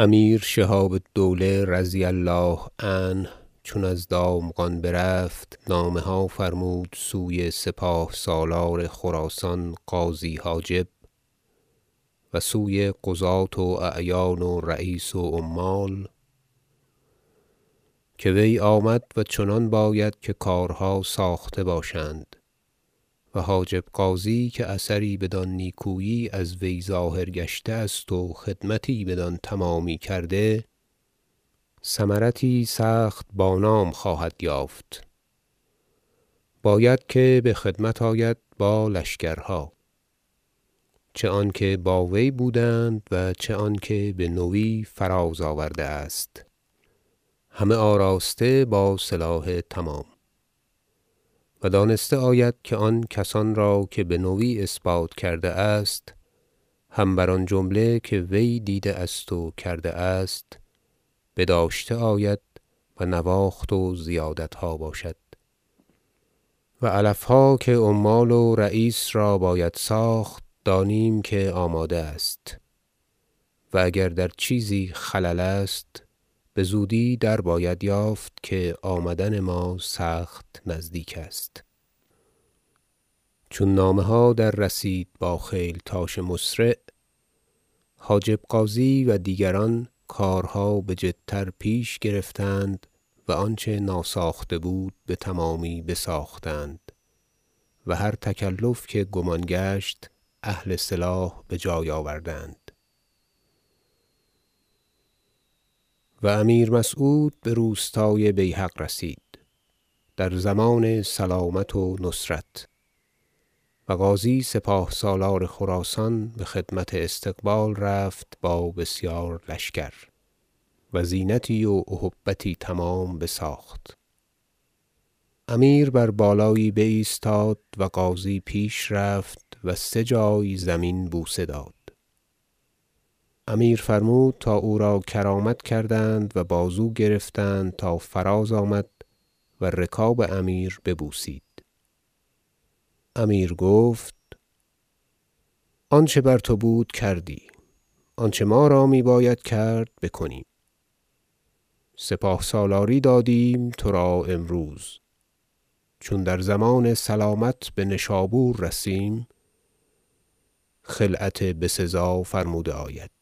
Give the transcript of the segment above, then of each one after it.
امیر شهاب الدوله رضی الله عنه چون از دامغان برفت نامه ها فرمود سوی سپاه سالار خراسان غازی حاجب و سوی قضاة و اعیان و رییس و عمال که وی آمد و چنان باید که کارها ساخته باشند. و حاجب غازی که اثری بدان نیکویی از وی ظاهر گشته است و خدمتی بدان تمامی کرده ثمرتی سخت با نام خواهد یافت. باید که بخدمت آید با لشکرها. چه آنکه با وی بودند و چه آنکه بنوی فراز آورده است. همه آراسته با سلاح تمام. و دانسته آید که آن کسان را که بنوی اثبات کرده است هم بر آن جمله که وی دیده است و کرده است بداشته آید و نواخت و زیادتها باشد. و علفها که عمال و رییس را باید ساخت دانیم که آماده است. و اگر در چیزی خلل است بزودی در باید یافت که آمدن ما سخت نزدیک است. چون نامه ها دررسید با خیلتاش مسرع حاجب غازی و دیگران کارها بجدتر پیش گرفتند و آنچه ناساخته بود بتمامی بساختند و هر تکلف که گمان گشت اهل سلاح بجای آوردند. و امیر مسعود بروستای بیهق رسید در ضمان سلامت و نصرت. و غازی سپاه سالار خراسان بخدمت استقبال رفت با بسیار لشکر و زینتی و اهبتی تمام بساخت. امیر بر بالایی بایستاد و غازی پیش رفت و سه جای زمین بوسه داد. امیر فرمود تا او را کرامت کردند و بازو گرفتند تا فراز آمد و رکاب امیر ببوسید. امیر گفت آنچه بر تو بود کردی آنچه ما را میباید کرد بکنیم. سپاه سالاری دادیم ترا امروز. چون در ضمان سلامت بنشابور رسیم خلعت بسزا فرموده آید.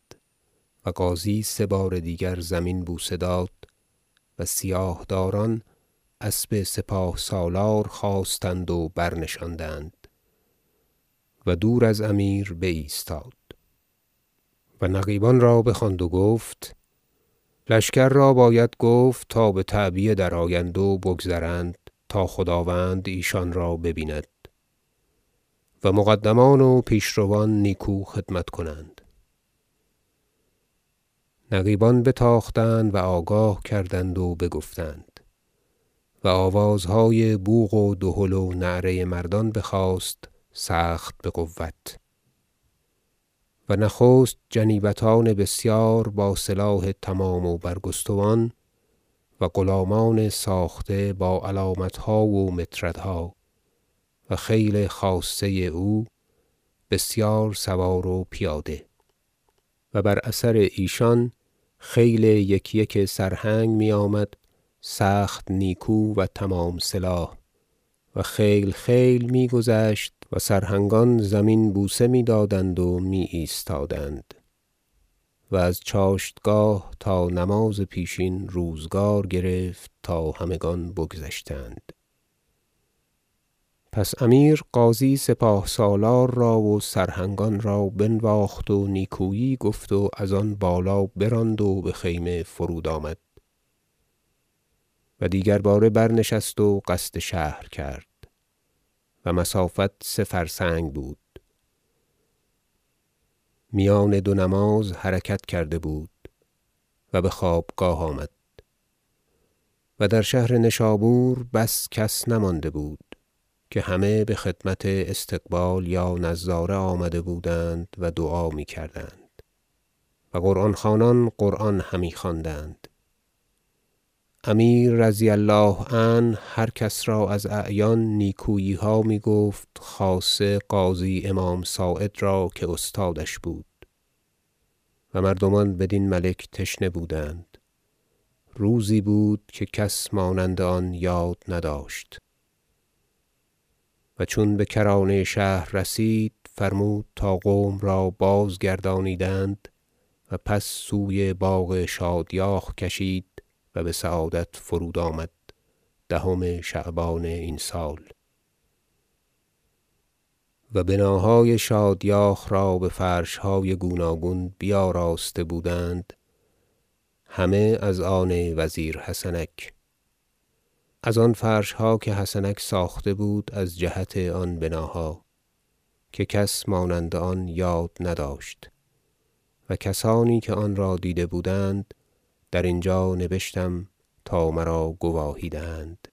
و غازی سه بار دیگر زمین بوسه داد و سیاه داران اسب سپاه سالار خواستند و برنشاندند و دور از امیر بایستاد و نقیبان را بخواند و گفت لشکر را باید گفت تا بتعبیه درآیند و بگذرند تا خداوند ایشان را ببیند و مقدمان و پیشروان نیکو خدمت کنند. نقیبان بتاختند و آگاه کردند و بگفتند. و آوازهای بوق و دهل و نعره مردان بخاست سخت بقوت. و نخست جنیبتان بسیار با سلاح تمام و برگستوان و غلامان ساخته با علامتها و مطردها و خیل خاصه او بسیار سوار و پیاده. و بر اثر ایشان خیل یک یک سرهنگ میآمد سخت نیکو و تمام سلاح و خیل خیل میگذشت و سرهنگان زمین بوسه می‌دادند و می ایستادند و از چاشتگاه تا نماز پیشین روزگار گرفت تا همگان بگذشتند. پس امیر غازی سپاه سالار را و سرهنگان را بنواخت و نیکویی گفت و از آن بالا براند و بخیمه فرود آمد و دیگر باره برنشست و قصد شهر کرد و مسافت سه فرسنگ بود. میان دو نماز حرکت کرده بود و بخوابگاه آمد و در شهر نشابور بس کس نمانده بود. که همه بخدمت استقبال یا نظاره آمده بودند و دعا می‌کردند. و قرآن خوانان قرآن همی خواندند. امیر رضی الله عنه هر کس را از اعیان نیکوییها می‌گفت خاصه قاضی امام صاعد را که استادش بود. و مردمان بدین ملک تشنه بودند. روزی بود که کس مانند آن یاد نداشت. و چون بکرانه شهر رسید فرمود تا قوم را بازگردانیدند و پس سوی باغ شادیاخ کشید و بسعادت فرود آمد. دهم شعبان این سال. و بناهای شادیاخ را بفرشهای گوناگون بیاراسته بودند. همه از آن وزیر حسنک. از آن فرشها که حسنک ساخته بود از جهت آن بناها که کس مانند آن یاد نداشت و کسانی که آن را دیده بودند در اینجا نبشتم تا مرا گواهی دهند